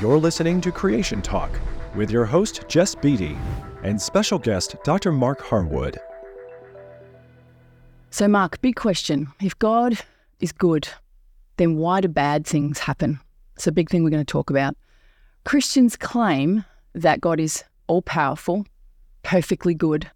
You're listening to Creation Talk with your host, Jess Beatty, and special guest, Dr. Mark Harwood. So, Mark, big question. If God is good, then why do bad things happen? It's a big thing we're going to talk about. Christians claim that God is all powerful, perfectly good,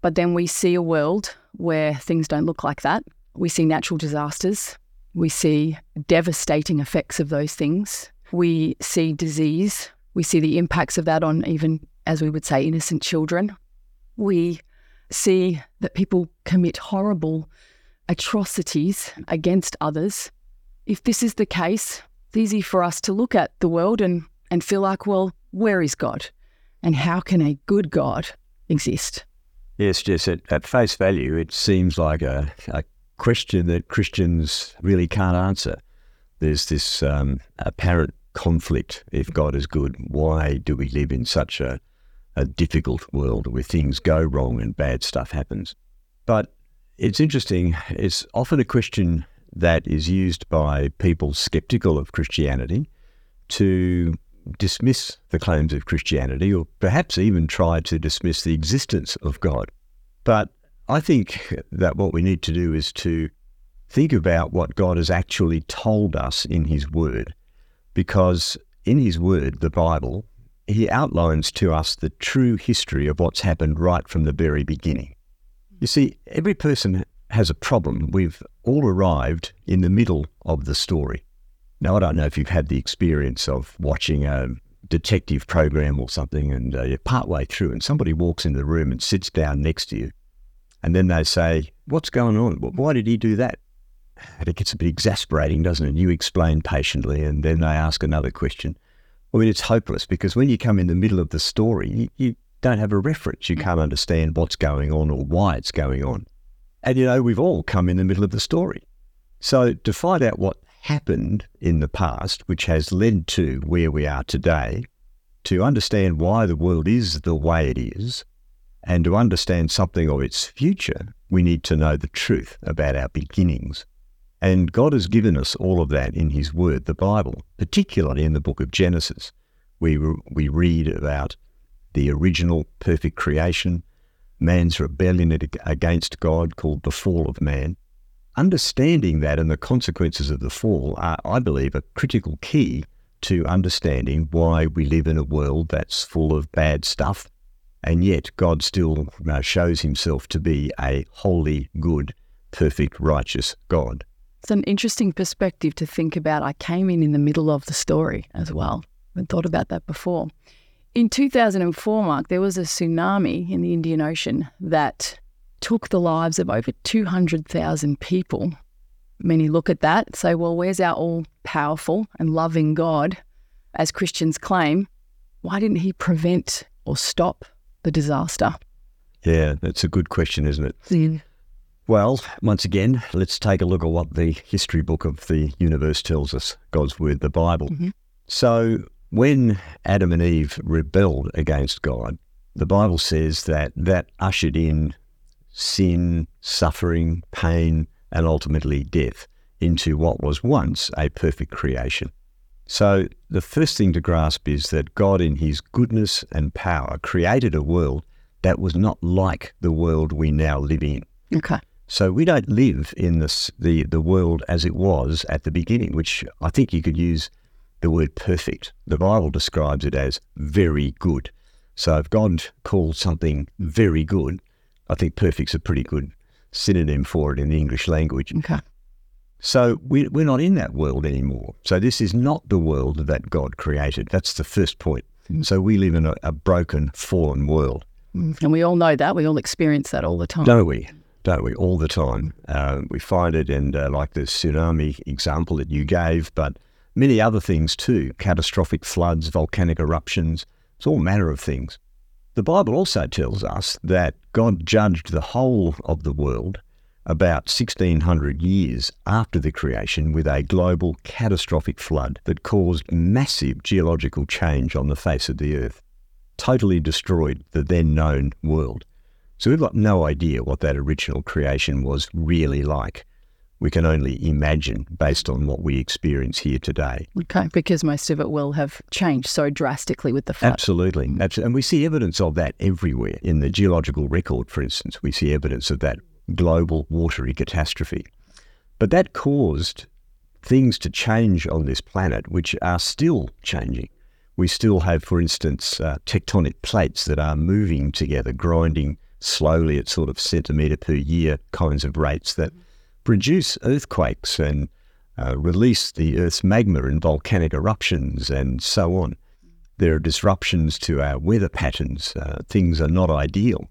but then we see a world where things don't look like that. We see natural disasters, we see devastating effects of those things, we see disease, we see the impacts of that on even, as we would say, innocent children. We see that people commit horrible atrocities against others. If this is the case, it's easy for us to look at the world and, and feel like, well, where is God? And how can a good God exist? Yes, Jess, at, at face value, it seems like a, a question that Christians really can't answer. There's this um, apparent conflict. If God is good, why do we live in such a, a difficult world where things go wrong and bad stuff happens? But it's interesting. It's often a question that is used by people skeptical of Christianity to dismiss the claims of Christianity or perhaps even try to dismiss the existence of God. But I think that what we need to do is to think about what God has actually told us in His Word because in his word, the Bible, he outlines to us the true history of what's happened right from the very beginning. You see, every person has a problem. We've all arrived in the middle of the story. Now, I don't know if you've had the experience of watching a detective program or something and uh, you're partway through and somebody walks into the room and sits down next to you. And then they say, What's going on? Why did he do that? And it gets a bit exasperating, doesn't it? You explain patiently, and then they ask another question. I mean, it's hopeless because when you come in the middle of the story, you, you don't have a reference. You can't understand what's going on or why it's going on. And you know, we've all come in the middle of the story. So to find out what happened in the past, which has led to where we are today, to understand why the world is the way it is, and to understand something of its future, we need to know the truth about our beginnings. And God has given us all of that in His Word, the Bible, particularly in the book of Genesis. We, we read about the original perfect creation, man's rebellion against God called the fall of man. Understanding that and the consequences of the fall are, I believe, a critical key to understanding why we live in a world that's full of bad stuff, and yet God still uh, shows himself to be a holy, good, perfect, righteous God. It's an interesting perspective to think about. I came in in the middle of the story as well. I haven't thought about that before. In 2004, Mark, there was a tsunami in the Indian Ocean that took the lives of over 200,000 people. Many look at that, and say, well, where's our all powerful and loving God, as Christians claim? Why didn't he prevent or stop the disaster? Yeah, that's a good question, isn't it? Mm. Well, once again, let's take a look at what the history book of the universe tells us God's Word, the Bible. Mm-hmm. So, when Adam and Eve rebelled against God, the Bible says that that ushered in sin, suffering, pain, and ultimately death into what was once a perfect creation. So, the first thing to grasp is that God, in His goodness and power, created a world that was not like the world we now live in. Okay. So we don't live in this, the, the world as it was at the beginning, which I think you could use the word perfect. The Bible describes it as very good. So if God called something very good, I think perfect's a pretty good synonym for it in the English language. Okay. So we, we're not in that world anymore. So this is not the world that God created. That's the first point. Mm. So we live in a, a broken, fallen world. Mm. And we all know that. We all experience that all the time. Don't we? Don't we? All the time. Uh, we find it in uh, like the tsunami example that you gave, but many other things too catastrophic floods, volcanic eruptions, it's all manner of things. The Bible also tells us that God judged the whole of the world about 1600 years after the creation with a global catastrophic flood that caused massive geological change on the face of the earth, totally destroyed the then known world. So we've got no idea what that original creation was really like. we can only imagine based on what we experience here today. Okay, because most of it will have changed so drastically with the flood. Absolutely. Absolutely. And we see evidence of that everywhere. In the geological record, for instance, we see evidence of that global watery catastrophe. But that caused things to change on this planet, which are still changing. We still have, for instance, uh, tectonic plates that are moving together, grinding slowly at sort of centimetre per year kinds of rates that produce earthquakes and uh, release the Earth's magma in volcanic eruptions and so on. There are disruptions to our weather patterns. Uh, things are not ideal.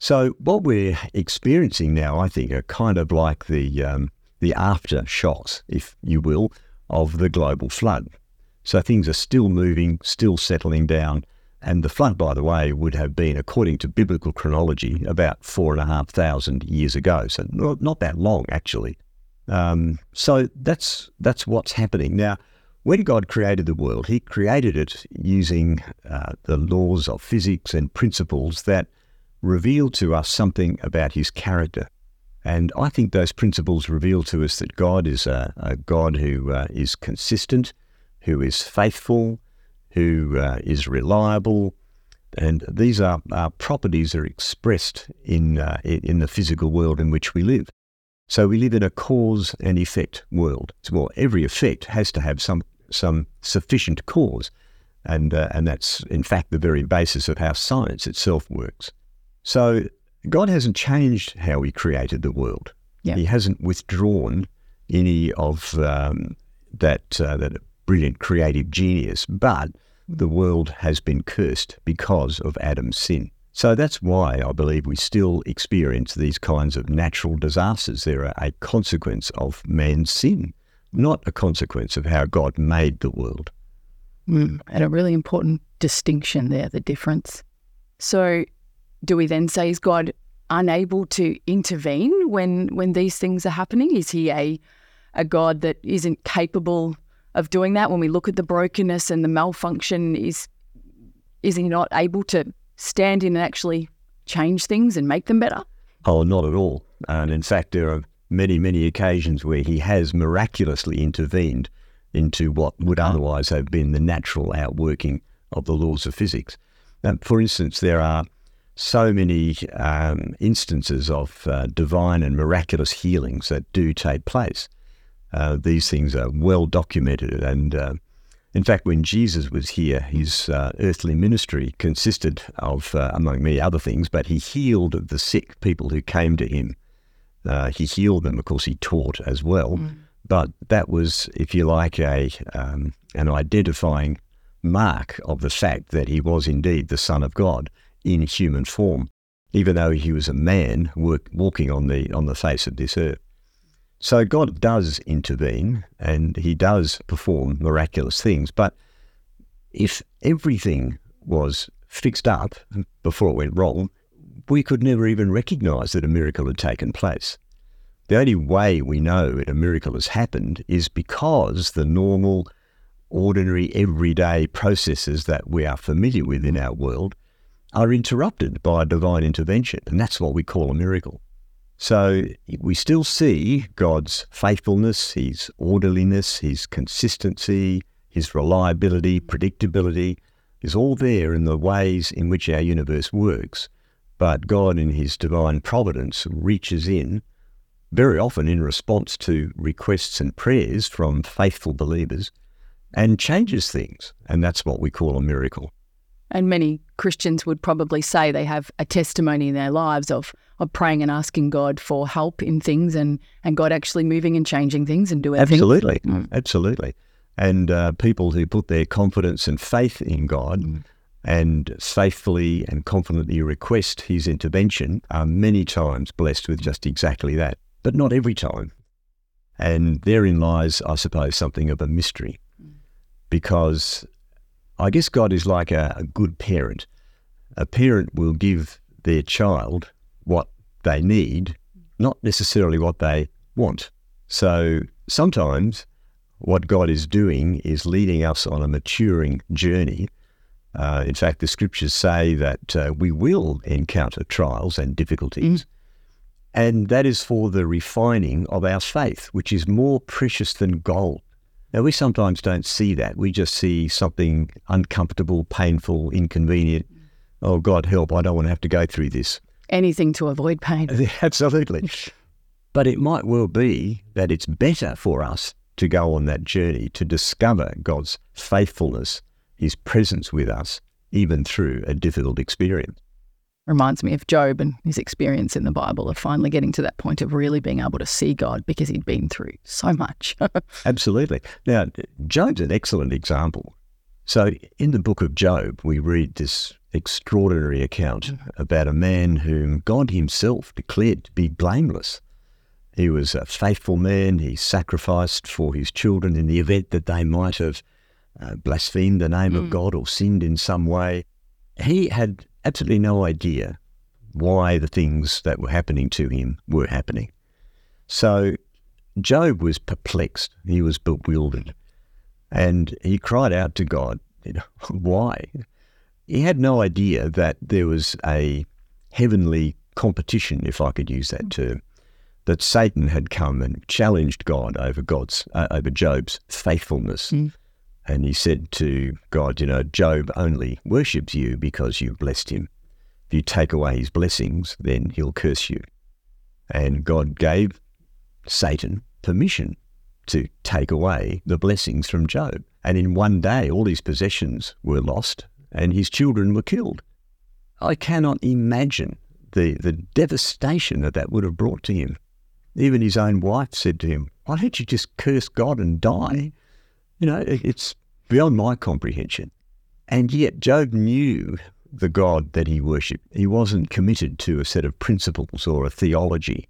So what we're experiencing now, I think, are kind of like the um, the aftershocks, if you will, of the global flood. So things are still moving, still settling down, and the flood, by the way, would have been, according to biblical chronology, about four and a half thousand years ago. So not, not that long, actually. Um, so that's that's what's happening now. When God created the world, He created it using uh, the laws of physics and principles that reveal to us something about His character. And I think those principles reveal to us that God is a, a God who uh, is consistent, who is faithful, who uh, is reliable, and these are, are properties are expressed in uh, in the physical world in which we live. So we live in a cause and effect world. Well, every effect has to have some some sufficient cause, and uh, and that's in fact the very basis of how science itself works. So God hasn't changed how He created the world. Yeah. He hasn't withdrawn any of um, that uh, that brilliant creative genius, but the world has been cursed because of Adam's sin. So that's why I believe we still experience these kinds of natural disasters. They're a consequence of man's sin, not a consequence of how God made the world. Mm, and a really important distinction there, the difference. So, do we then say is God unable to intervene when when these things are happening? Is he a a God that isn't capable of doing that when we look at the brokenness and the malfunction is is he not able to stand in and actually change things and make them better? Oh not at all. And in fact there are many many occasions where he has miraculously intervened into what would otherwise have been the natural outworking of the laws of physics. For instance there are so many um, instances of uh, divine and miraculous healings that do take place uh, these things are well documented. And uh, in fact, when Jesus was here, his uh, earthly ministry consisted of, uh, among many other things, but he healed the sick people who came to him. Uh, he healed them. Of course, he taught as well. Mm. But that was, if you like, a um, an identifying mark of the fact that he was indeed the Son of God in human form, even though he was a man work, walking on the on the face of this earth. So God does intervene and he does perform miraculous things. But if everything was fixed up before it went wrong, we could never even recognize that a miracle had taken place. The only way we know that a miracle has happened is because the normal, ordinary, everyday processes that we are familiar with in our world are interrupted by a divine intervention. And that's what we call a miracle. So we still see God's faithfulness, His orderliness, His consistency, His reliability, predictability is all there in the ways in which our universe works. But God, in His divine providence, reaches in, very often in response to requests and prayers from faithful believers, and changes things. And that's what we call a miracle. And many Christians would probably say they have a testimony in their lives of, of praying and asking God for help in things and, and God actually moving and changing things and doing absolutely. Mm. Absolutely. And uh, people who put their confidence and faith in God mm. and faithfully and confidently request his intervention are many times blessed with just exactly that, but not every time. And therein lies, I suppose, something of a mystery mm. because I guess God is like a, a good parent. A parent will give their child what they need, not necessarily what they want. So sometimes what God is doing is leading us on a maturing journey. Uh, in fact, the scriptures say that uh, we will encounter trials and difficulties. Mm. And that is for the refining of our faith, which is more precious than gold. Now, we sometimes don't see that. We just see something uncomfortable, painful, inconvenient. Oh, God help, I don't want to have to go through this. Anything to avoid pain. Absolutely. But it might well be that it's better for us to go on that journey to discover God's faithfulness, His presence with us, even through a difficult experience reminds me of Job and his experience in the Bible of finally getting to that point of really being able to see God because he'd been through so much. Absolutely. Now, Job's an excellent example. So, in the book of Job, we read this extraordinary account about a man whom God himself declared to be blameless. He was a faithful man. He sacrificed for his children in the event that they might have uh, blasphemed the name mm. of God or sinned in some way. He had absolutely no idea why the things that were happening to him were happening. So Job was perplexed. He was bewildered. And he cried out to God, you know, why? He had no idea that there was a heavenly competition, if I could use that term, that Satan had come and challenged God over God's uh, over Job's faithfulness. Mm. And he said to God, You know, Job only worships you because you've blessed him. If you take away his blessings, then he'll curse you. And God gave Satan permission to take away the blessings from Job. And in one day, all his possessions were lost and his children were killed. I cannot imagine the, the devastation that that would have brought to him. Even his own wife said to him, Why don't you just curse God and die? You know, it's beyond my comprehension. And yet, Job knew the God that he worshipped. He wasn't committed to a set of principles or a theology.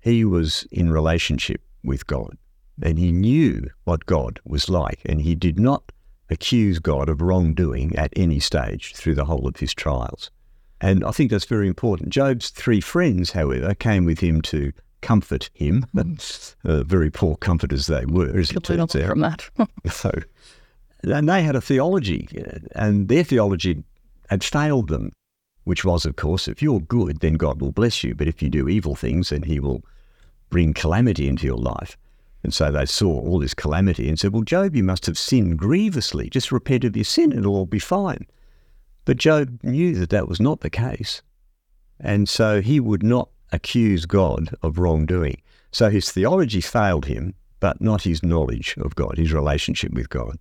He was in relationship with God. And he knew what God was like. And he did not accuse God of wrongdoing at any stage through the whole of his trials. And I think that's very important. Job's three friends, however, came with him to comfort him, mm. uh, very poor comforters they were, as it turns out. From that. so, and they had a theology, and their theology had failed them, which was, of course, if you're good, then God will bless you, but if you do evil things, then He will bring calamity into your life. And so they saw all this calamity and said, Well, Job, you must have sinned grievously. Just repent of your sin and it'll all be fine. But Job knew that that was not the case. And so he would not accuse God of wrongdoing. So his theology failed him, but not his knowledge of God, his relationship with God.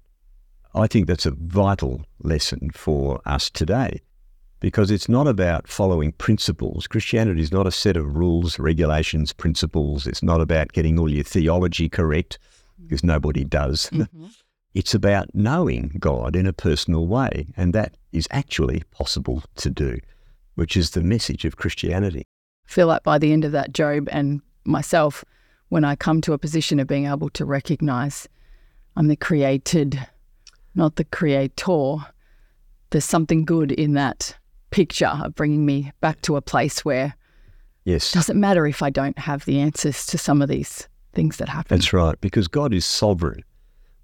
I think that's a vital lesson for us today because it's not about following principles. Christianity is not a set of rules, regulations, principles. It's not about getting all your theology correct because nobody does. Mm-hmm. It's about knowing God in a personal way, and that is actually possible to do, which is the message of Christianity feel like by the end of that, Job and myself, when I come to a position of being able to recognize I'm the created, not the creator, there's something good in that picture of bringing me back to a place where yes. it doesn't matter if I don't have the answers to some of these things that happen. That's right, because God is sovereign.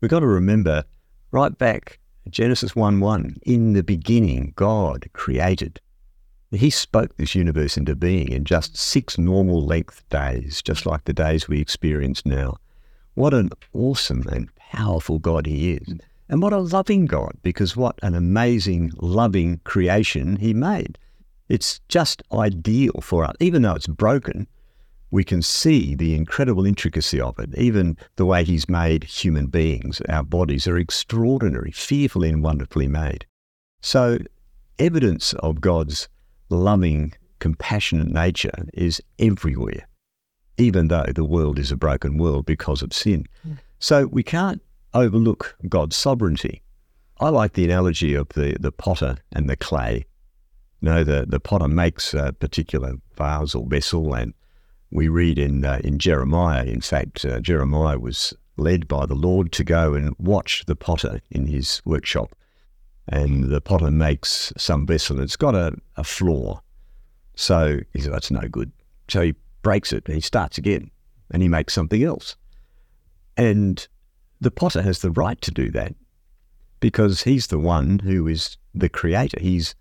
We've got to remember right back Genesis 1 1, in the beginning, God created. He spoke this universe into being in just six normal length days, just like the days we experience now. What an awesome and powerful God He is. And what a loving God, because what an amazing, loving creation He made. It's just ideal for us. Even though it's broken, we can see the incredible intricacy of it. Even the way He's made human beings, our bodies are extraordinary, fearfully and wonderfully made. So, evidence of God's loving, compassionate nature is everywhere, even though the world is a broken world because of sin. Mm. So we can't overlook God's sovereignty. I like the analogy of the, the potter and the clay. You know, the, the potter makes a particular vase or vessel, and we read in, uh, in Jeremiah, in fact, uh, Jeremiah was led by the Lord to go and watch the potter in his workshop and the potter makes some vessel and it's got a, a flaw. So he says, that's no good. So he breaks it and he starts again and he makes something else. And the potter has the right to do that because he's the one who is the creator. He's,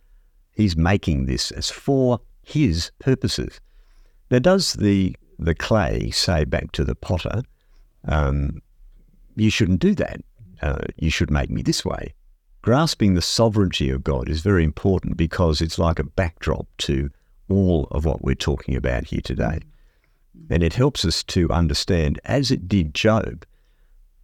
he's making this as for his purposes. Now, does the the clay say back to the potter, um, "You shouldn't do that. Uh, you should make me this way"? Grasping the sovereignty of God is very important because it's like a backdrop to all of what we're talking about here today. And it helps us to understand, as it did Job.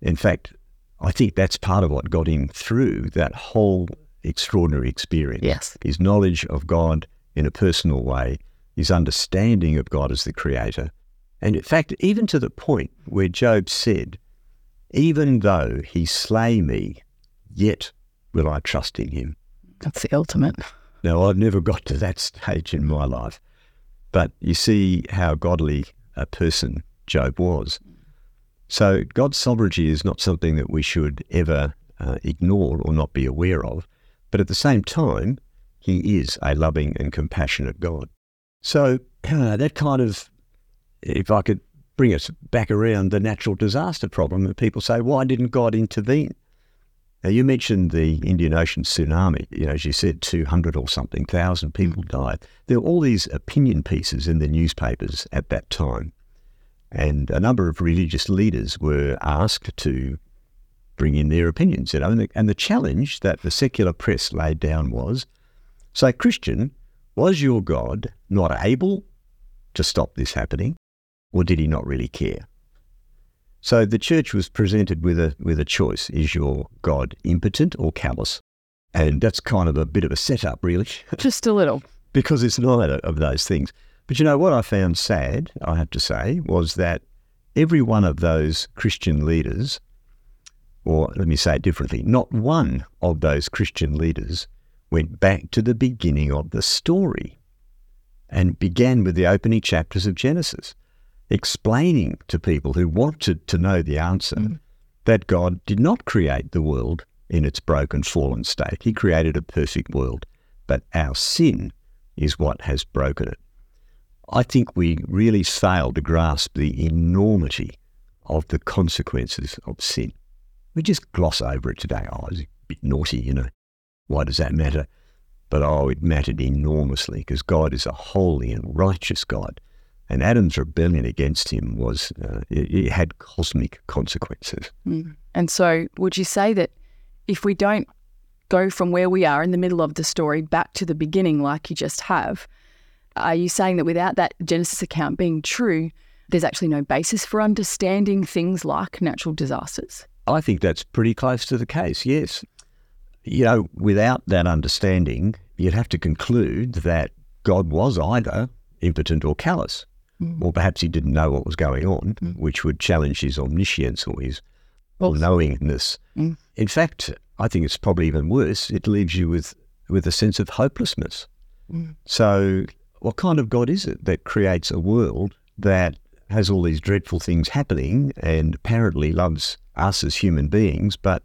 In fact, I think that's part of what got him through that whole extraordinary experience. Yes. His knowledge of God in a personal way, his understanding of God as the creator. And in fact, even to the point where Job said, Even though he slay me, yet will I trust in him. That's the ultimate. Now, I've never got to that stage in my life, but you see how godly a person Job was. So, God's sovereignty is not something that we should ever uh, ignore or not be aware of, but at the same time, He is a loving and compassionate God. So, uh, that kind of, if I could bring us back around the natural disaster problem, and people say, why didn't God intervene? Now, you mentioned the Indian Ocean tsunami. You know, as you said, 200 or something thousand people mm. died. There were all these opinion pieces in the newspapers at that time. And a number of religious leaders were asked to bring in their opinions. You know, and the, and the challenge that the secular press laid down was say, Christian, was your God not able to stop this happening, or did he not really care? So the church was presented with a with a choice: is your God impotent or callous? And that's kind of a bit of a setup, really. Just a little. because it's neither of those things. But you know what I found sad, I have to say, was that every one of those Christian leaders, or let me say it differently, not one of those Christian leaders went back to the beginning of the story and began with the opening chapters of Genesis explaining to people who wanted to know the answer mm. that God did not create the world in its broken, fallen state. He created a perfect world, but our sin is what has broken it. I think we really fail to grasp the enormity of the consequences of sin. We just gloss over it today. Oh, it's a bit naughty, you know. Why does that matter? But oh, it mattered enormously because God is a holy and righteous God and Adam's rebellion against him was, uh, it, it, had cosmic consequences. Mm. And so, would you say that if we don't go from where we are in the middle of the story back to the beginning, like you just have, are you saying that without that Genesis account being true, there's actually no basis for understanding things like natural disasters? I think that's pretty close to the case, yes. You know, without that understanding, you'd have to conclude that God was either impotent or callous. Mm. Or perhaps he didn't know what was going on, mm. which would challenge his omniscience or his knowingness. Mm. In fact, I think it's probably even worse. It leaves you with, with a sense of hopelessness. Mm. So, what kind of God is it that creates a world that has all these dreadful things happening and apparently loves us as human beings, but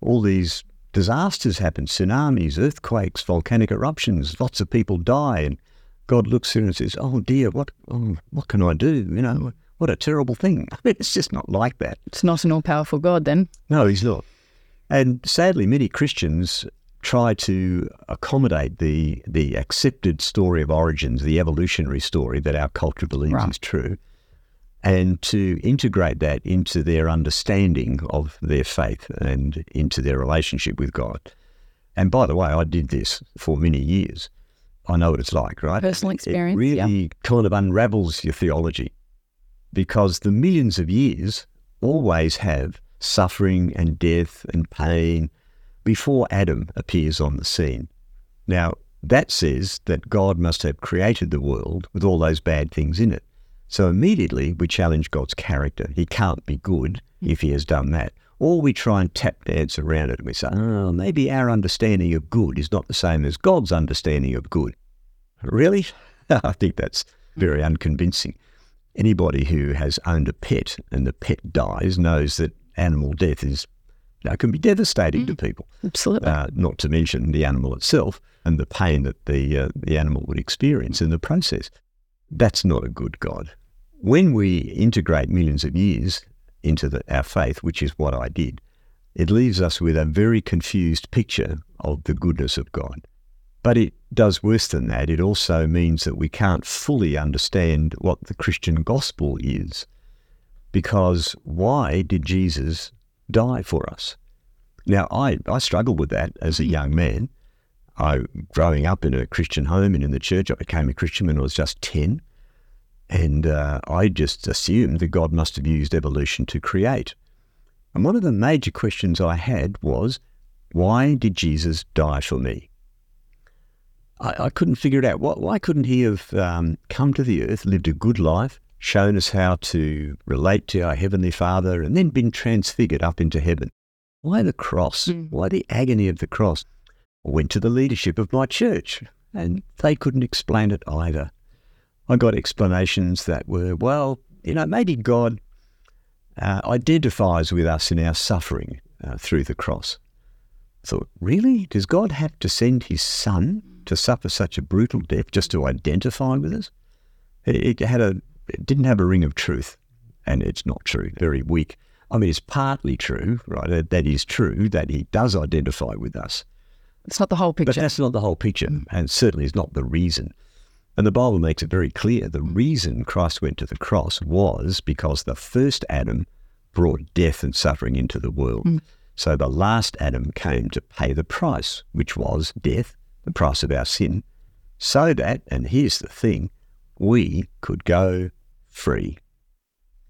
all these disasters happen tsunamis, earthquakes, volcanic eruptions, lots of people die, and God looks through and says, "Oh dear, what oh, what can I do? You know, what a terrible thing." I mean, it's just not like that. It's not an all-powerful God, then. No, He's not. And sadly, many Christians try to accommodate the the accepted story of origins, the evolutionary story that our culture believes right. is true, and to integrate that into their understanding of their faith and into their relationship with God. And by the way, I did this for many years. I know what it's like, right? Personal experience. It really yeah. kind of unravels your theology because the millions of years always have suffering and death and pain before Adam appears on the scene. Now, that says that God must have created the world with all those bad things in it. So immediately we challenge God's character. He can't be good if he has done that. Or we try and tap dance around it and we say, oh, maybe our understanding of good is not the same as God's understanding of good. Really? I think that's very unconvincing. Anybody who has owned a pet and the pet dies knows that animal death is you can be devastating mm, to people. Absolutely. Uh, not to mention the animal itself and the pain that the uh, the animal would experience in the process. That's not a good God. When we integrate millions of years into the, our faith, which is what I did, it leaves us with a very confused picture of the goodness of God. But it does worse than that. It also means that we can't fully understand what the Christian gospel is. Because why did Jesus die for us? Now, I, I struggled with that as a young man. I, growing up in a Christian home and in the church, I became a Christian when I was just 10. And uh, I just assumed that God must have used evolution to create. And one of the major questions I had was, why did Jesus die for me? I, I couldn't figure it out. Why, why couldn't he have um, come to the earth, lived a good life, shown us how to relate to our Heavenly Father, and then been transfigured up into heaven? Why the cross? Mm. Why the agony of the cross? I went to the leadership of my church, and they couldn't explain it either. I got explanations that were, well, you know, maybe God uh, identifies with us in our suffering uh, through the cross. I thought, really? Does God have to send his son to suffer such a brutal death just to identify with us? It, it had a, it didn't have a ring of truth, and it's not true, very weak. I mean, it's partly true, right? That, that is true that he does identify with us. It's not the whole picture. But that's not the whole picture, and certainly is not the reason. And the Bible makes it very clear the reason Christ went to the cross was because the first Adam brought death and suffering into the world. Hmm. So the last Adam came to pay the price, which was death, the price of our sin, so that, and here's the thing, we could go free.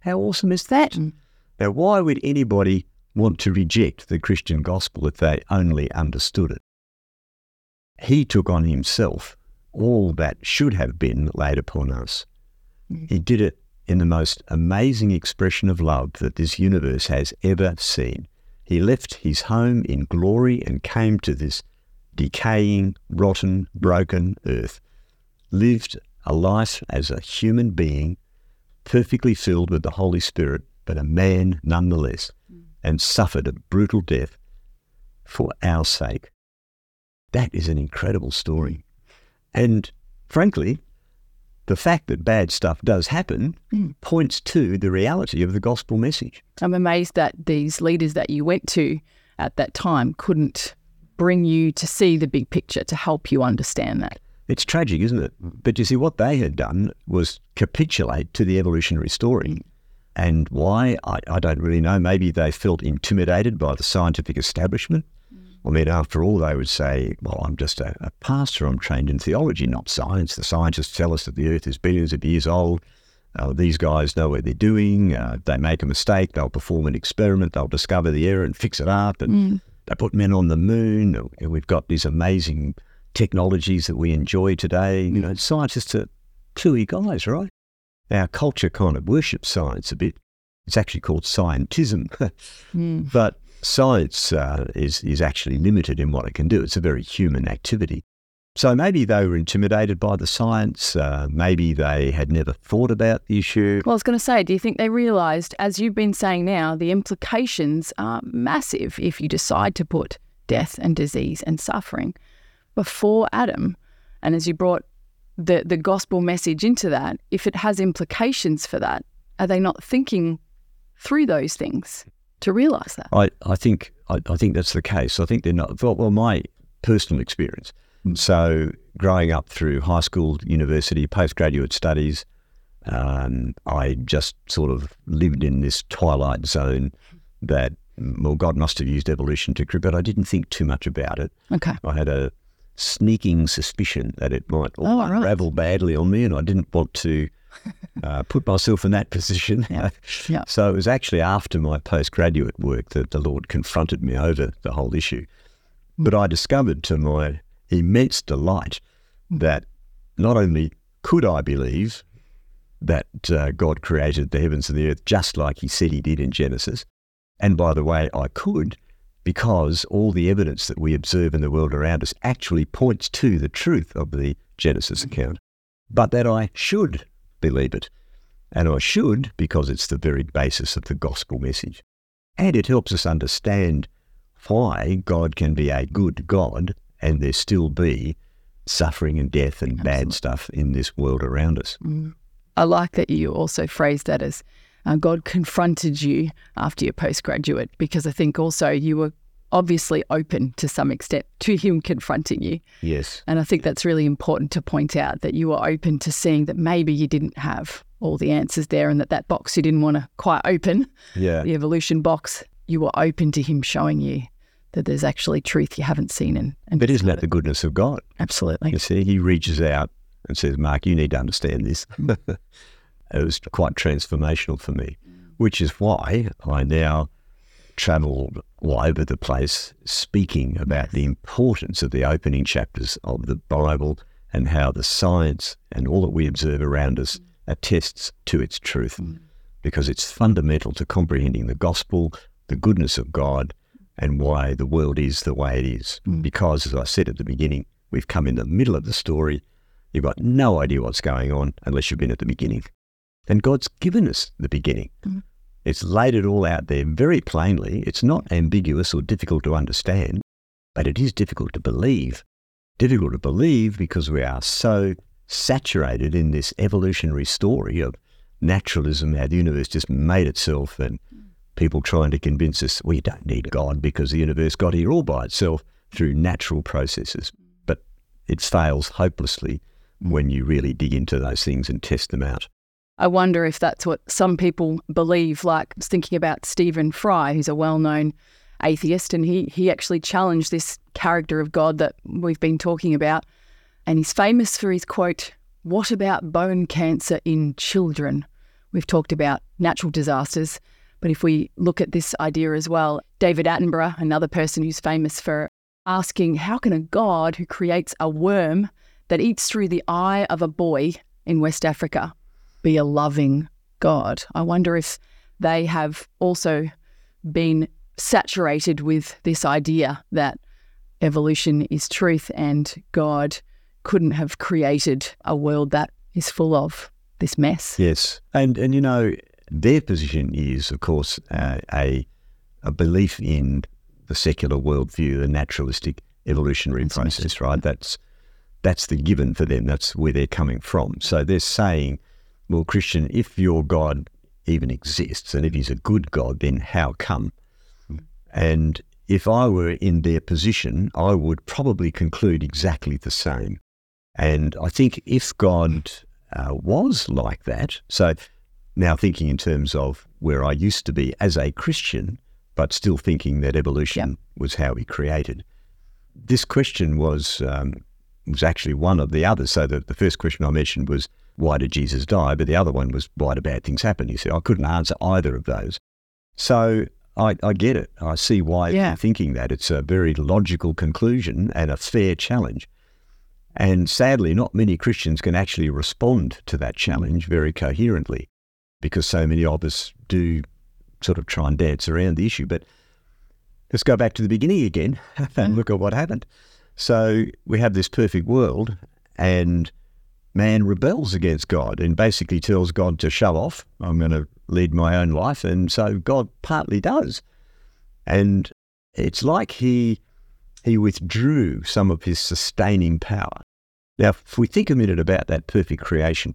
How awesome is that? Mm. Now, why would anybody want to reject the Christian gospel if they only understood it? He took on himself all that should have been laid upon us. Mm. He did it in the most amazing expression of love that this universe has ever seen. He left his home in glory and came to this decaying, rotten, broken earth, lived a life as a human being, perfectly filled with the Holy Spirit, but a man nonetheless, and suffered a brutal death for our sake. That is an incredible story. And frankly, the fact that bad stuff does happen Mm. points to the reality of the gospel message. I'm amazed that these leaders that you went to at that time couldn't bring you to see the big picture to help you understand that. It's tragic, isn't it? But you see, what they had done was capitulate to the evolutionary story. And why? I, I don't really know. Maybe they felt intimidated by the scientific establishment. I mean, after all, they would say, well, I'm just a, a pastor. I'm trained in theology, not science. The scientists tell us that the earth is billions of years old. Uh, these guys know what they're doing. Uh, they make a mistake, they'll perform an experiment, they'll discover the error and fix it up. And they put men on the moon. We've got these amazing technologies that we enjoy today. You know, scientists are cluey guys, right? Our culture kind of worships science a bit. It's actually called scientism. Mm. But science uh, is is actually limited in what it can do. It's a very human activity. So maybe they were intimidated by the science. Uh, maybe they had never thought about the issue. Well, I was going to say, do you think they realised, as you've been saying now, the implications are massive if you decide to put death and disease and suffering before Adam? And as you brought the, the gospel message into that, if it has implications for that, are they not thinking through those things to realise that? I, I think I, I think that's the case. I think they're not. Well, well my personal experience. So growing up through high school, university, postgraduate studies, um, I just sort of lived in this twilight zone that well, God must have used evolution to create, but I didn't think too much about it. Okay. I had a sneaking suspicion that it might all Oh, right. unravel badly on me, and I didn't want to uh, put myself in that position. Yeah. Yeah. So it was actually after my postgraduate work that the Lord confronted me over the whole issue. But I discovered to my immense delight that not only could I believe that uh, God created the heavens and the earth just like He said He did in Genesis, and by the way, I could because all the evidence that we observe in the world around us actually points to the truth of the Genesis account, but that I should believe it. And I should because it's the very basis of the gospel message. And it helps us understand why God can be a good God and there still be suffering and death and bad stuff in this world around us. Mm-hmm. I like that you also phrased that as uh, God confronted you after your postgraduate, because I think also you were obviously open to some extent to him confronting you. Yes. And I think that's really important to point out that you were open to seeing that maybe you didn't have all the answers there and that that box you didn't want to quite open, Yeah. the evolution box, you were open to him showing you that there's actually truth you haven't seen. And, and But isn't that the goodness of God? absolutely. You see, he reaches out and says, Mark, you need to understand this. it was quite transformational for me, which is why I now travel all over the place speaking about the importance of the opening chapters of the Bible and how the science and all that we observe around us attests to its truth mm. because it's fundamental to comprehending the gospel, the goodness of God, and why the world is the way it is. Mm. Because, as I said at the beginning, we've come in the middle of the story. You've got no idea what's going on unless you've been at the beginning. And God's given us the beginning. Mm-hmm. It's laid it all out there very plainly. It's not ambiguous or difficult to understand, but it is difficult to believe. Difficult to believe because we are so saturated in this evolutionary story of naturalism, how the universe just made itself, and mm-hmm. people trying to convince us we don't need God because the universe got here all by itself through natural processes. Mm-hmm. But it fails hopelessly when you really dig into those things and test them out. I wonder if that's what some people believe. Like thinking about Stephen Fry, who's a well-known atheist, and he he actually challenged this character of God that we've been talking about, and he's famous for his quote, "What about bone cancer in children?" We've talked about natural disasters, but if we look at this idea as well, David Attenborough, another person who's famous for asking, "How can a God who creates a worm that eats through the eye of a boy in West Africa?" Be a loving God. I wonder if they have also been saturated with this idea that evolution is truth and God couldn't have created a world that is full of this mess. Yes, and and you know their position is, of course, uh, a a belief in the secular worldview, the naturalistic evolutionary That's process. Right, that's that's the given for them. That's where they're coming from. So they're saying, well, Christian, if your God even exists, and if He's a good God, then how come? And if I were in their position, I would probably conclude exactly the same. And I think if God uh, was like that, so now thinking in terms of where I used to be as a Christian, but still thinking that evolution was how He created, this question was um, was actually one of the others. So the, the first question I mentioned was why did Jesus die, but the other one was why do bad things happen? He said I couldn't answer either of those. So I, I get it. I see why Yeah. you're thinking that. It's a very logical conclusion and a fair challenge. And sadly, not many Christians can actually respond to that challenge very coherently because so many of us do sort of try and dance around the issue. But let's go back to the beginning again and mm. look at what happened. So we have this perfect world, and man rebels against God and basically tells God to shove off. I'm going to lead my own life. And so God partly does. And it's like he he withdrew some of his sustaining power. Now, if we think a minute about that perfect creation,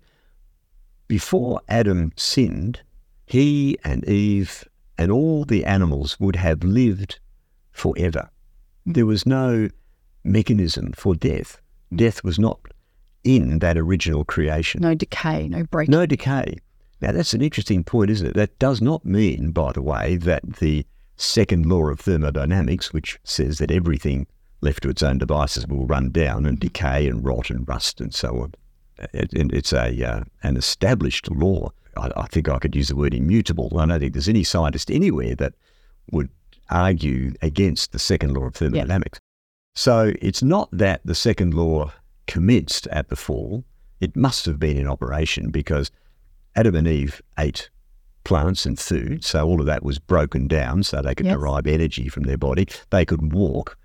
before Adam sinned, he and Eve and all the animals would have lived forever. There was no mechanism for death. Death was not in that original creation. No decay, no breaking. No decay. Now, that's an interesting point, isn't it? That does not mean, by the way, that the second law of thermodynamics, which says that everything left to its own devices will run down and decay and rot and rust and so on. It, it- it's a uh, an established law. I, I think I could use the word immutable. I don't think there's any scientist anywhere that would argue against the second law of thermodynamics. So it's not that the second law commenced at the fall. It must have been in operation because Adam and Eve ate plants and food, so all of that was broken down so they could Yes. derive energy from their body. They could walk,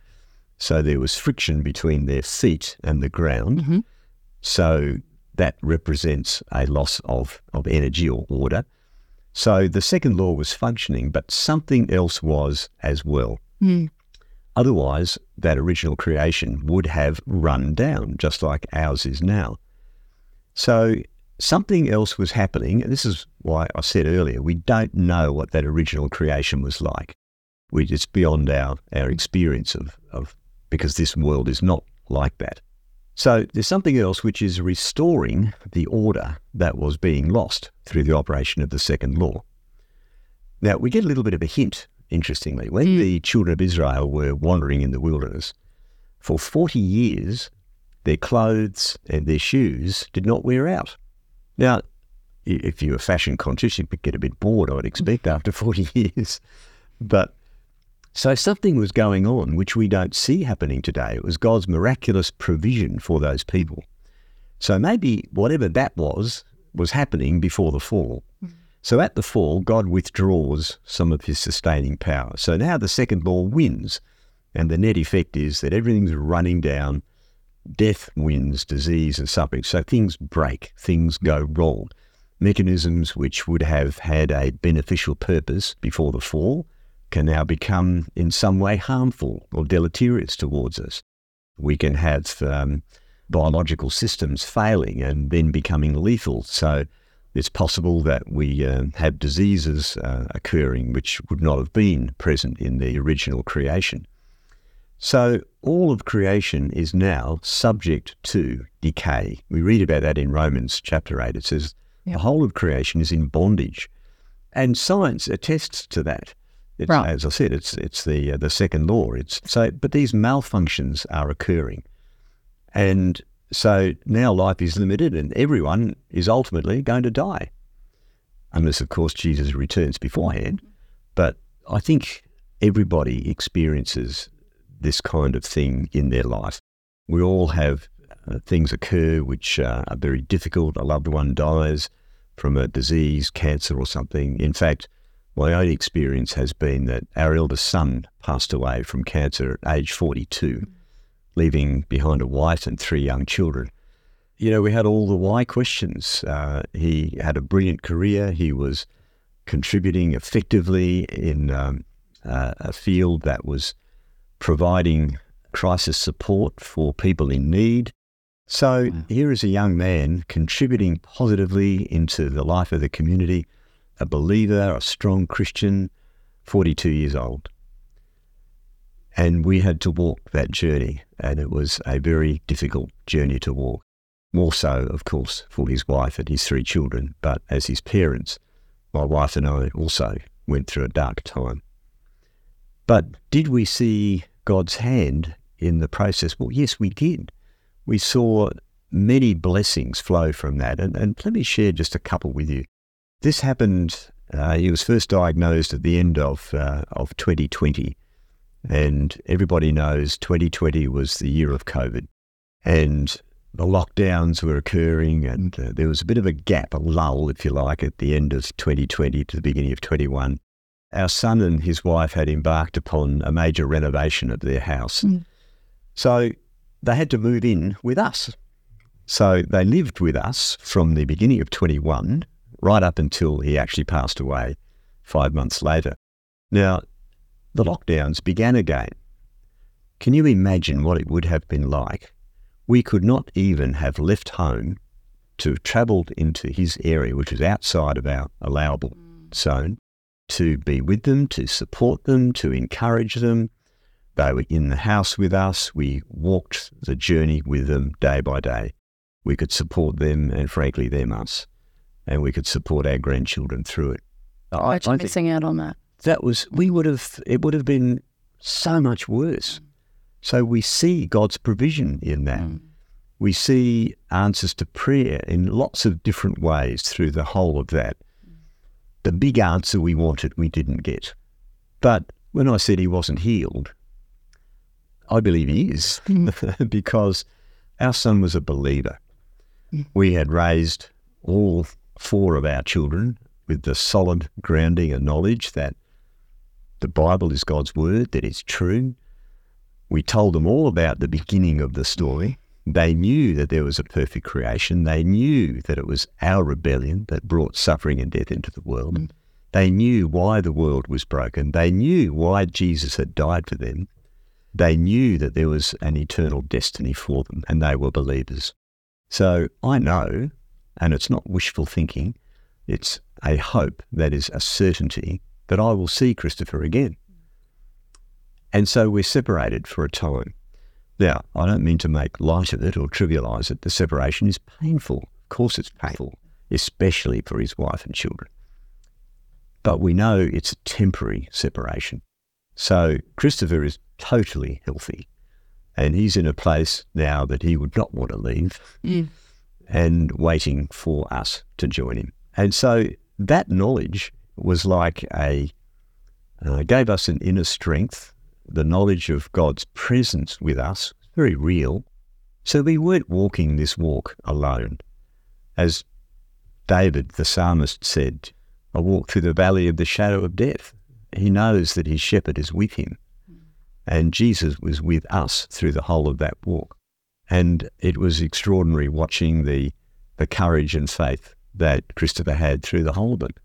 so there was friction between their feet and the ground. Mhm. So that represents a loss of, of energy or order. So the second law was functioning, but something else was as well. Mm. Otherwise, that original creation would have run down, just like ours is now. So something else was happening, and this is why I said earlier we don't know what that original creation was like. We it's beyond our our experience of of because this world is not like that. So there's something else which is restoring the order that was being lost through the operation of the second law. Now we get a little bit of a hint, interestingly, when Mm. the children of Israel were wandering in the wilderness for 40 years, their clothes and their shoes did not wear out. Now, if you were fashion conscious, you would get a bit bored, I would expect, after 40 years. But so something was going on which we don't see happening today. It was God's miraculous provision for those people. So maybe whatever that was, was happening before the fall. So at the fall, God withdraws some of his sustaining power. So now the second law wins. And the net effect is that everything's running down. Death wins, disease and suffering. So things break, things go wrong. Mechanisms which would have had a beneficial purpose before the fall can now become in some way harmful or deleterious towards us. We can have um, biological systems failing and then becoming lethal. So it's possible that we uh, have diseases uh, occurring which would not have been present in the original creation. So all of creation is now subject to decay. We read about that in Romans chapter 8. It says Yep. the whole of creation is in bondage. And science attests to that. Right. As I said, it's it's the uh, the second law. It's so, but these malfunctions are occurring, and so now life is limited, and everyone is ultimately going to die, unless of course Jesus returns beforehand. But I think everybody experiences this kind of thing in their life. We all have uh, things occur which uh, are very difficult. A loved one dies from a disease, cancer, or something. In fact, my own experience has been that our eldest son passed away from cancer at age 42, leaving behind a wife and three young children. You know, we had all the why questions. Uh, he had a brilliant career. He was contributing effectively in um, uh, a field that was providing crisis support for people in need. So Wow. here is a young man contributing positively into the life of the community, a believer, a strong Christian, 42 years old. And we had to walk that journey, and it was a very difficult journey to walk. More so, of course, for his wife and his three children, but as his parents, my wife and I also went through a dark time. But did we see God's hand in the process? Well, yes, we did. We saw many blessings flow from that. And, and let me share just a couple with you. This happened, uh, he was first diagnosed at the end of, uh, of 2020. And everybody knows 2020 was the year of COVID. And the lockdowns were occurring, and uh, there was a bit of a gap, a lull, if you like, at the end of 2020 to the beginning of 21 our son and his wife had embarked upon a major renovation of their house. Mm. So they had to move in with us. So they lived with us from the beginning of 21 right up until he actually passed away five months later. Now, the lockdowns began again. Can you imagine what it would have been like? We could not even have left home to have travelled into his area, which was outside of our allowable zone, to be with them, to support them, to encourage them. They were in the house with us. We walked the journey with them day by day. We could support them and, frankly, them us. And we could support our grandchildren through it. I, Imagine I missing out on that. That was, we would have, it would have been so much worse. So we see God's provision in that. Mm. We see answers to prayer in lots of different ways through the whole of that. The big answer we wanted, we didn't get. But when I said he wasn't healed, I believe he is because our son was a believer. Mm. We had raised all four of our children with the solid grounding and knowledge that the Bible is God's word, that it's true. We told them all about the beginning of the story. They knew that there was a perfect creation. They knew that it was our rebellion that brought suffering and death into the world. Mm. They knew why the world was broken. They knew why Jesus had died for them. They knew that there was an eternal destiny for them, and they were believers. So I know, and it's not wishful thinking, it's a hope that is a certainty that I will see Christopher again. And so we're separated for a time. Now, I don't mean to make light of it or trivialize it. The separation is painful. Of course, it's painful, especially for his wife and children. But we know it's a temporary separation. So Christopher is totally healthy. And he's in a place now that he would not want to leave Mm. and waiting for us to join him. And so that knowledge was like a, uh, gave us an inner strength, the knowledge of God's presence with us, very real. So we weren't walking this walk alone. As David, the psalmist, said, I walk through the valley of the shadow of death. He knows that his shepherd is with him. And Jesus was with us through the whole of that walk. And it was extraordinary watching the, the courage and faith that Christopher had through the whole of it.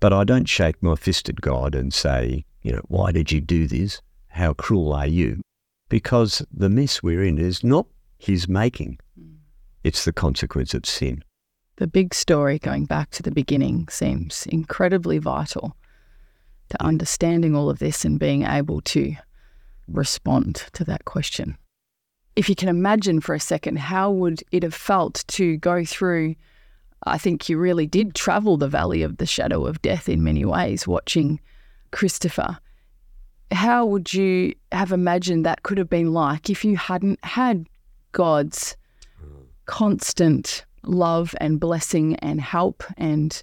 But I don't shake my fist at God and say, you know, why did you do this? How cruel are you? Because the mess we're in is not his making, hmm. it's the consequence of sin. The big story going back to the beginning seems incredibly vital to understanding all of this and being able to respond to that question. If you can imagine for a second, how would it have felt to go through? I think you really did travel the valley of the shadow of death in many ways, watching Christopher. How would you have imagined that could have been like if you hadn't had God's constant love and blessing and help and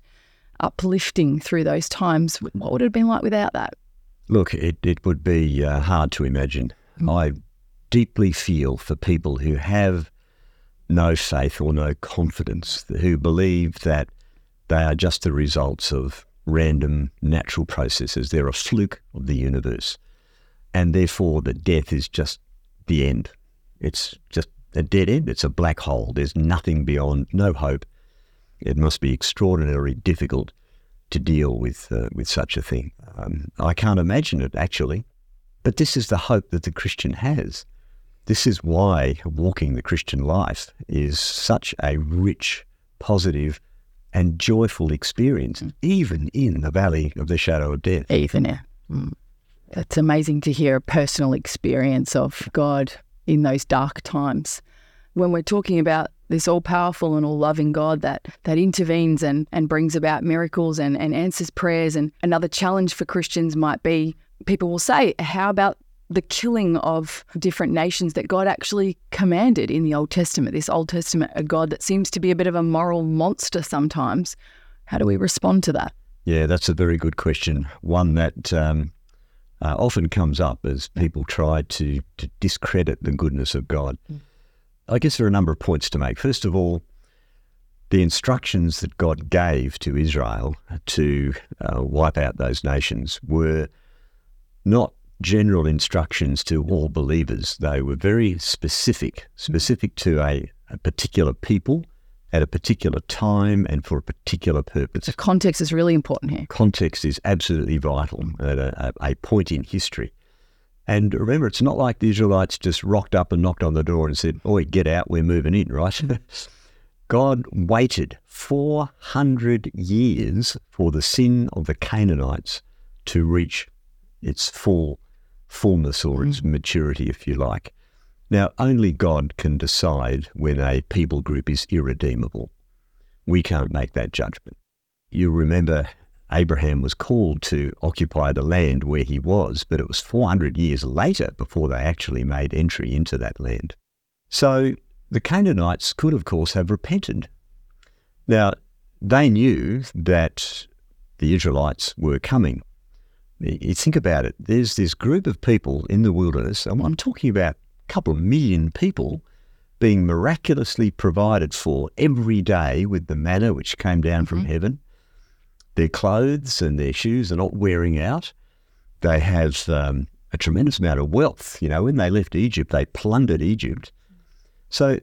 uplifting through those times? What would it have been like without that? Look, it, it would be uh, hard to imagine. I deeply feel for people who have no faith or no confidence, who believe that they are just the results of random natural processes. They're a fluke of the universe. And therefore, that death is just the end. It's just a dead end. It's a black hole. There's nothing beyond, no hope. It must be extraordinarily difficult to deal with uh, with such a thing. Um, I can't imagine it actually, but this is the hope that the Christian has. This is why walking the Christian life is such a rich, positive, and joyful experience, even in the valley of the shadow of death. Even yeah. Mm. It's amazing to hear a personal experience of God in those dark times. When we're talking about this all powerful and all loving God that that intervenes and, and brings about miracles and, and answers prayers and another challenge for Christians might be people will say, How about the killing of different nations that God actually commanded in the Old Testament, this Old Testament, a God that seems to be a bit of a moral monster sometimes. How do we respond to that? Yeah, that's a very good question. One that um, uh, often comes up as people try to, to discredit the goodness of God. I guess there are a number of points to make. First of all, the instructions that God gave to Israel to uh, wipe out those nations were not general instructions to all believers. They were very specific, specific to a, a particular people at a particular time and for a particular purpose. The context is really important here. Context is absolutely vital at a, a, a point in history. And remember, it's not like the Israelites just rocked up and knocked on the door and said, Oi, get out, we're moving in, right? God waited 400 years for the sin of the Canaanites to reach its full fullness or its mm. maturity, if you like. Now, only God can decide when a people group is irredeemable. We can't make that judgment. You remember Abraham was called to occupy the land where he was, but it was 400 years later before they actually made entry into that land. So the Canaanites could, of course, have repented. Now, they knew that the Israelites were coming. You think about it, there's this group of people in the wilderness, and I'm talking about a couple of million people being miraculously provided for every day with the manna which came down from heaven. Their clothes and their shoes are not wearing out. They have um, a tremendous amount of wealth. You know, when they left Egypt, they plundered Egypt. So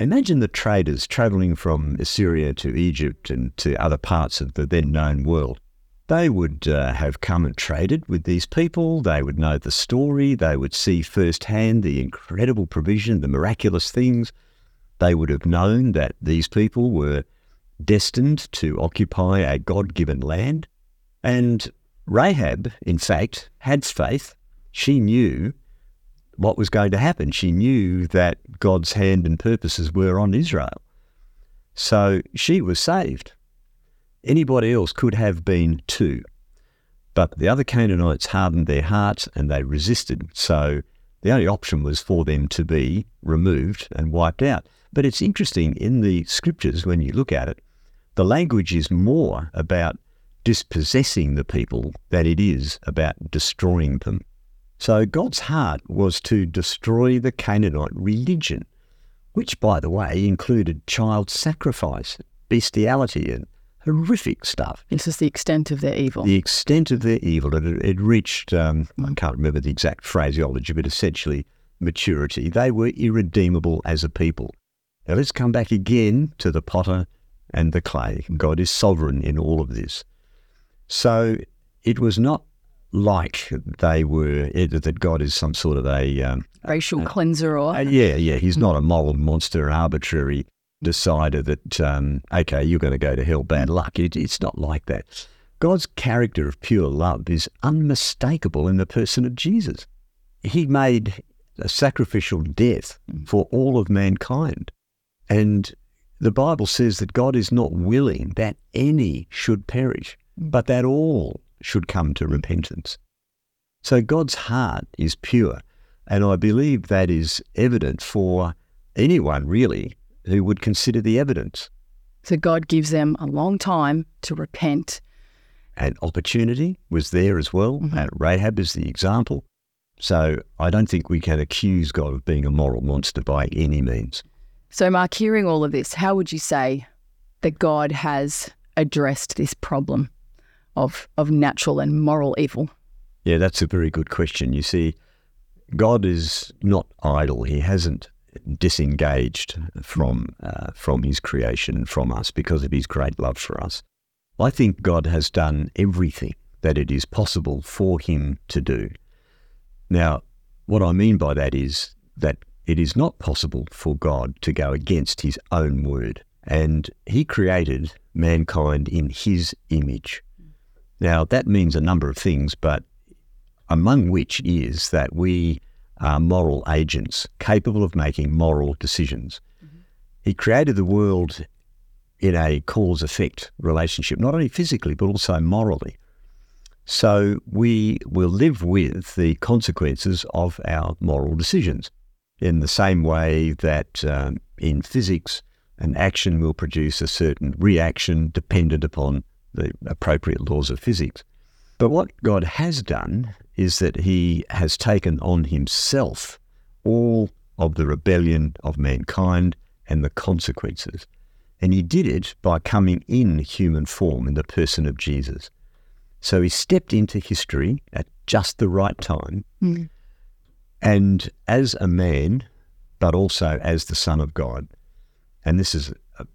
imagine the traders traveling from Assyria to Egypt and to other parts of the then known world. They would uh, have come and traded with these people. They would know the story. They would see firsthand the incredible provision, the miraculous things. They would have known that these people were destined to occupy a God given land. And Rahab, in fact, had faith. she knew what was going to happen. She knew that God's hand and purposes were on Israel. So she was saved. Anybody else could have been too. But the other Canaanites hardened their hearts and they resisted. So the only option was for them to be removed and wiped out. But it's interesting in the scriptures when you look at it, the language is more about dispossessing the people than it is about destroying them. So God's heart was to destroy the Canaanite religion, which, by the way, included child sacrifice, bestiality, and horrific stuff. This is the extent of their evil. The extent of their evil, it, it reached, um, I can't remember the exact phraseology, but essentially maturity. They were irredeemable as a people. Now let's come back again to the potter and the clay. God is sovereign in all of this. So it was not like they were that God is some sort of a um, racial uh, cleanser or uh, yeah, yeah. He's not a moral monster, arbitrary decider that um, okay, you're going to go to hell, bad luck. It, it's not like that. God's character of pure love is unmistakable in the person of Jesus. He made a sacrificial death mm. for all of mankind, and the Bible says that God is not willing that any should perish, mm. but that all should come to repentance. So God's heart is pure, and I believe that is evident for anyone really who would consider the evidence. So God gives them a long time to repent. And opportunity was there as well. Mm-hmm. Rahab is the example. So I don't think we can accuse God of being a moral monster by any means. So, Mark, hearing all of this, how would you say that God has addressed this problem? of, of natural and moral evil? Yeah, that's a very good question. You see, God is not idle. He hasn't disengaged from uh, from His creation, from us, because of His great love for us. I think God has done everything that it is possible for Him to do. Now, what I mean by that is that it is not possible for God to go against His own word, and He created mankind in His image. Now, that means a number of things, but among which is that we are moral agents capable of making moral decisions. Mm-hmm. He created the world in a cause effect relationship, not only physically, but also morally. So we will live with the consequences of our moral decisions in the same way that um, in physics, an action will produce a certain reaction dependent upon the appropriate laws of physics. But what God has done is that He has taken on Himself all of the rebellion of mankind and the consequences. And He did it by coming in human form in the person of Jesus. So He stepped into history at just the right time. Mm. And as a man, but also as the Son of God. And this is a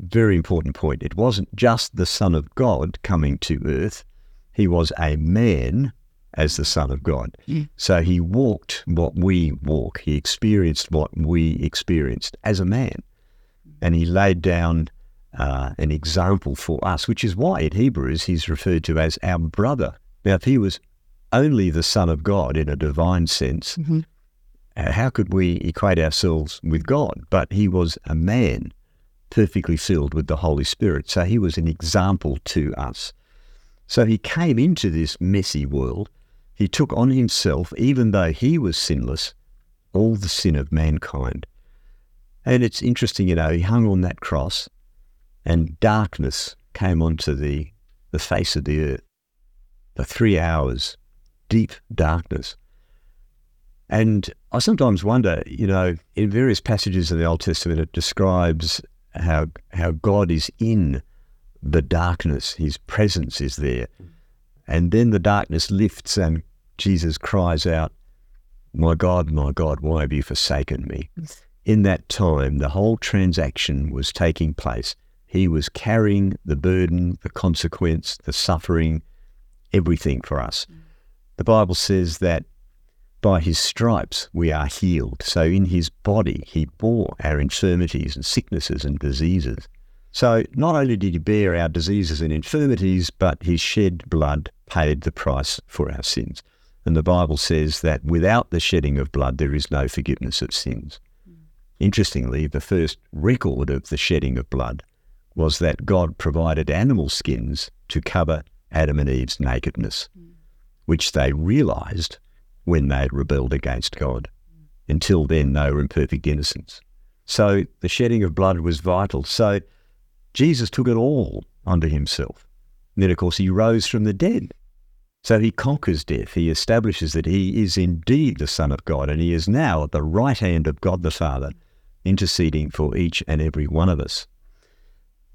very important point. It wasn't just the Son of God coming to earth, he was a man as the Son of God. Mm. So he walked what we walk, he experienced what we experienced as a man. And he laid down uh, an example for us, which is why in Hebrews he's referred to as our brother. Now, if he was only the Son of God in a divine sense, mm-hmm. uh, how could we equate ourselves with God? But he was a man perfectly filled with the Holy Spirit. So he was an example to us. So he came into this messy world. He took on himself, even though he was sinless, all the sin of mankind. And it's interesting, you know, he hung on that cross and darkness came onto the, the face of the earth. For three hours, deep darkness. And I sometimes wonder, you know, in various passages of the Old Testament, it describes how how God is in the darkness. His presence is there. And then the darkness lifts and Jesus cries out, My God, my God, why have you forsaken me? In that time, the whole transaction was taking place. He was carrying the burden, the consequence, the suffering, everything for us. Mm. The Bible says that by his stripes we are healed. So in his body he bore our infirmities and sicknesses and diseases. So not only did he bear our diseases and infirmities, but his shed blood paid the price for our sins. And the Bible says that without the shedding of blood, there is no forgiveness of sins. Hmm. Interestingly, the first record of the shedding of blood was that God provided animal skins to cover Adam and Eve's nakedness, hmm. which they realized when they had rebelled against God. Hmm. Until then, they were in perfect innocence. So the shedding of blood was vital. So Jesus took it all onto himself. And then, of course, he rose from the dead. So he conquers death. He establishes that he is indeed the Son of God, and he is now at the right hand of God the Father, interceding for each and every one of us.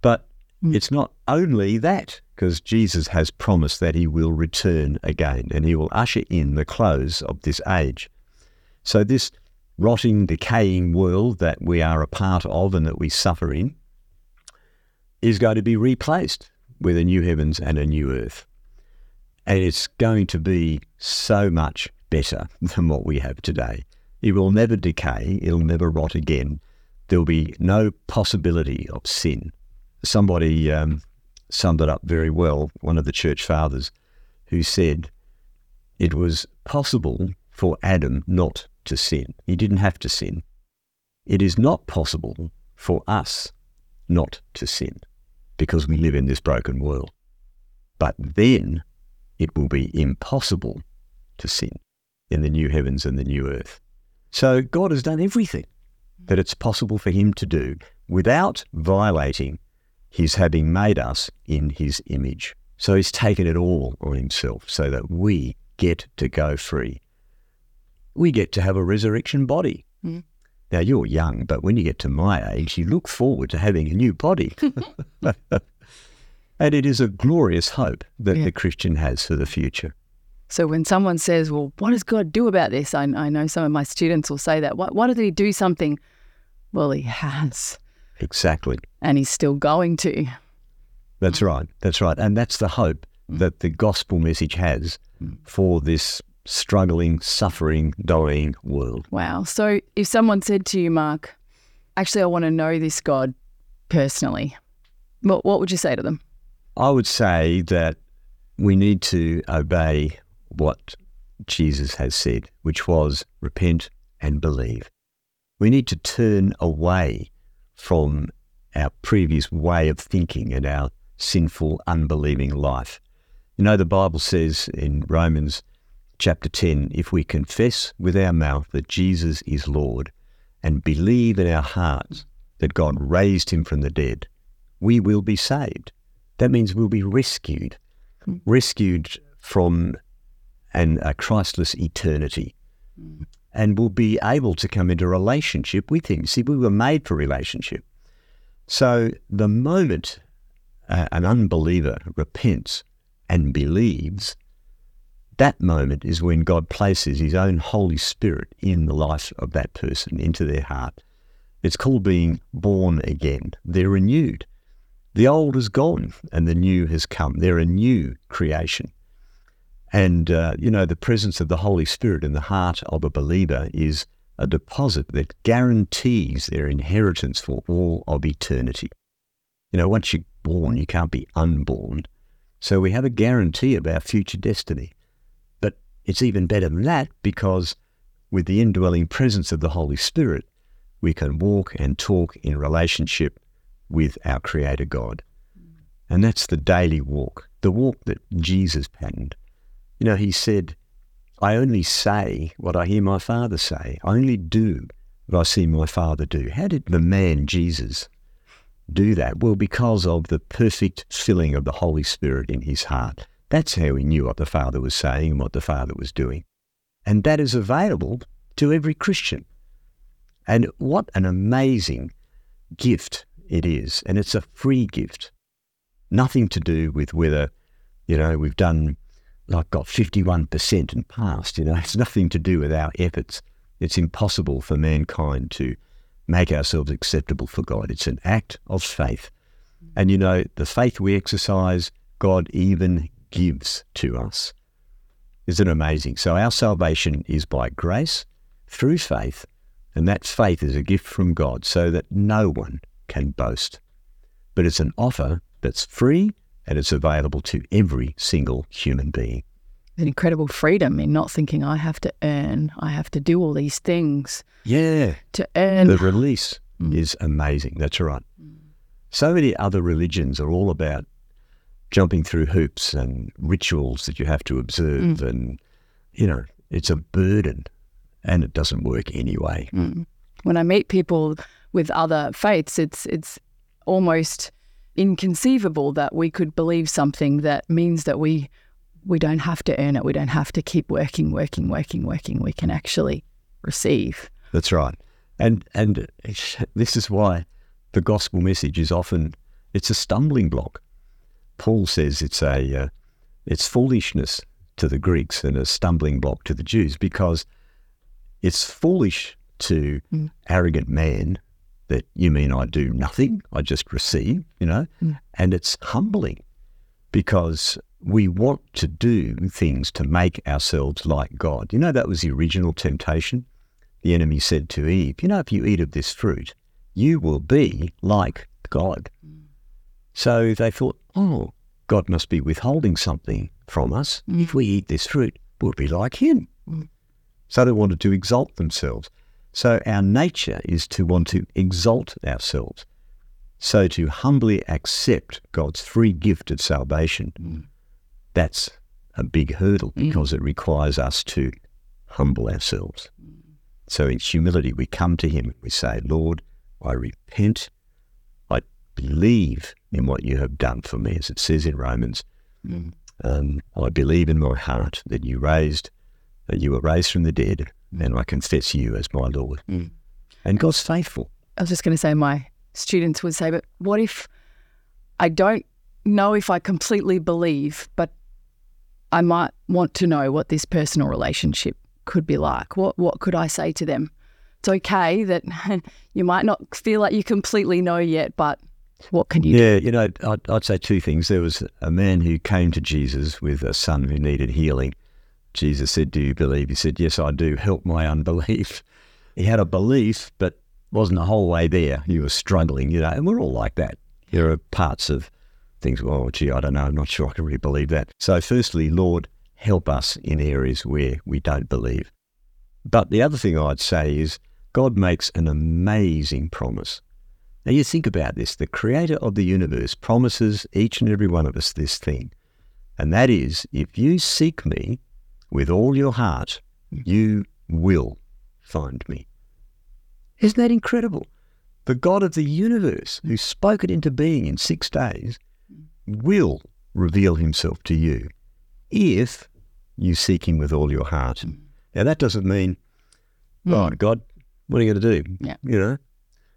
But mm. it's not only that, because Jesus has promised that he will return again and he will usher in the close of this age. So, this rotting, decaying world that we are a part of and that we suffer in is going to be replaced with a new heavens and a new earth. And it's going to be so much better than what we have today. It will never decay, it'll never rot again. There'll be no possibility of sin. Somebody um, summed it up very well, one of the church fathers, who said it was possible for Adam not to sin. He didn't have to sin. It is not possible for us not to sin because we live in this broken world. But then it will be impossible to sin in the new heavens and the new earth. So God has done everything that it's possible for him to do without violating his having made us in his image. So he's taken it all on himself so that we get to go free. We get to have a resurrection body. Mm. Now, you're young, but when you get to my age, you look forward to having a new body. and it is a glorious hope that yeah. the Christian has for the future. So when someone says, well, what does God do about this? I, I know some of my students will say that. Why, why did he do something? Well, he has. Exactly. And he's still going to. That's right. That's right. And that's the hope mm. that the gospel message has mm. for this struggling, suffering, dying world. Wow. So if someone said to you, Mark, actually, I want to know this God personally, what, what would you say to them? I would say that we need to obey what Jesus has said, which was repent and believe. We need to turn away from our previous way of thinking and our sinful, unbelieving life. You know, the Bible says in Romans chapter 10 if we confess with our mouth that Jesus is Lord and believe in our hearts that God raised him from the dead, we will be saved. That means we'll be rescued, rescued from an, a Christless eternity. And will be able to come into relationship with Him. See, we were made for relationship. So the moment uh, an unbeliever repents and believes, that moment is when God places His own Holy Spirit in the life of that person, into their heart. It's called being born again. They're renewed. The old is gone and the new has come. They're a new creation. And, uh, you know, the presence of the Holy Spirit in the heart of a believer is a deposit that guarantees their inheritance for all of eternity. You know, once you're born, you can't be unborn. So we have a guarantee of our future destiny. It's even better than that because with the indwelling presence of the Holy Spirit, we can walk and talk in relationship with our Creator God. And that's the daily walk, the walk that Jesus patterned. You know, he said, I only say what I hear my Father say. I only do what I see my Father do. How did the man Jesus do that? Well, because of the perfect filling of the Holy Spirit in his heart. That's how he knew what the Father was saying and what the Father was doing. And that is available to every Christian. And what an amazing gift it is. And it's a free gift. Nothing to do with whether, you know, we've done like got 51% and passed. You know, it's nothing to do with our efforts. It's impossible for mankind to make ourselves acceptable for God. It's an act of faith. And you know, the faith we exercise, God even gives to us. Isn't it amazing? So our salvation is by grace through faith, and that faith is a gift from God so that no one can boast. But it's an offer that's free and it's available to every single human being. an incredible freedom in not thinking I have to earn, I have to do all these things Yeah. to earn. The release Mm. is amazing. That's right. So many other religions are all about jumping through hoops and rituals that you have to observe. Mm. And, you know, it's a burden and it doesn't work anyway. Mm. When I meet people with other faiths, it's it's almost inconceivable that we could believe something that means that we we don't have to earn it. We don't have to keep working, working, working, working. We can actually receive. That's right. And and this is why the gospel message is often it's a stumbling block. Paul says it's a uh, it's foolishness to the Greeks and a stumbling block to the Jews because it's foolish to Mm. arrogant man that you mean I do nothing, I just receive, you know, Mm. and it's humbling because we want to do things to make ourselves like God. You know, that was the original temptation. The enemy said to Eve, You know, if you eat of this fruit, you will be like God. So they thought, Oh, God must be withholding something from us. Mm. If we eat this fruit, we'll be like Him. Mm. So they wanted to exalt themselves. So our nature is to want to exalt ourselves. So to humbly accept God's free gift of salvation, mm. that's a big hurdle mm. because it requires us to humble ourselves. So in humility, we come to Him and we say, Lord, I repent. I believe in what you have done for me, as it says in Romans. Mm. Um, I believe in my heart that you raised, that you were raised from the dead, and I confess you as my Lord. Mm. And God's faithful. I was just going to say, my students would say, but what if I don't know if I completely believe, but I might want to know what this personal relationship could be like? What what could I say to them? It's okay that you might not feel like you completely know yet, but what can you do? Yeah, you know, I'd, I'd say two things. There was a man who came to Jesus with a son who needed healing. Jesus said, Do you believe? He said, Yes, I do. Help my unbelief. He had a belief, but wasn't the whole way there. He was struggling, you know, and we're all like that. There are parts of things, well, gee, I don't know. I'm not sure I can really believe that. So, firstly, Lord, help us in areas where we don't believe. But the other thing I'd say is God makes an amazing promise. Now, you think about this the creator of the universe promises each and every one of us this thing, and that is if you seek me with all your heart, you will find me. Isn't that incredible? The God of the universe, who spoke it into being in six days, will reveal himself to you if you seek him with all your heart. Mm. Now, that doesn't mean, mm. oh, God, what are you going to do? Yeah. You know,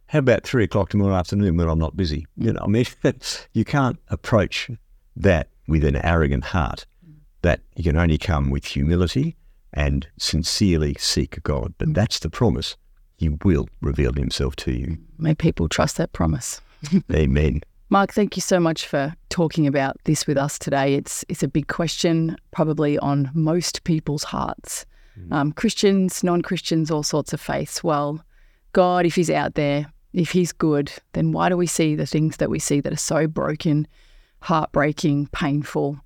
how about three o'clock tomorrow afternoon when I'm not busy? You know, I mean, you can't approach that with an arrogant heart. That you can only come with humility and sincerely seek God. But that's the promise. He will reveal himself to you. May people trust that promise. Amen. Mark, thank you so much for talking about this with us today. It's it's a big question, probably on most people's hearts. Um, Christians, non Christians, all sorts of faiths. Well, God, if He's out there, if He's good, then why do we see the things that we see that are so broken, heartbreaking, painful?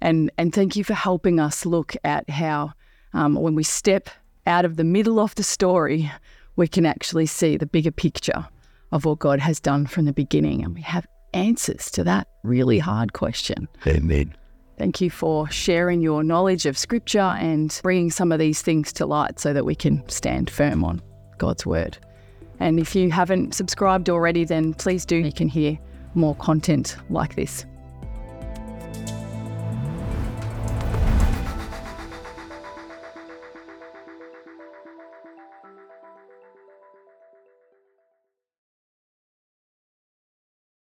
And and thank you for helping us look at how um, when we step out of the middle of the story, we can actually see the bigger picture of what God has done from the beginning, and we have answers to that really hard question. Amen. Thank you for sharing your knowledge of Scripture and bringing some of these things to light so that we can stand firm on God's Word. And if you haven't subscribed already, then please do. You can hear more content like this.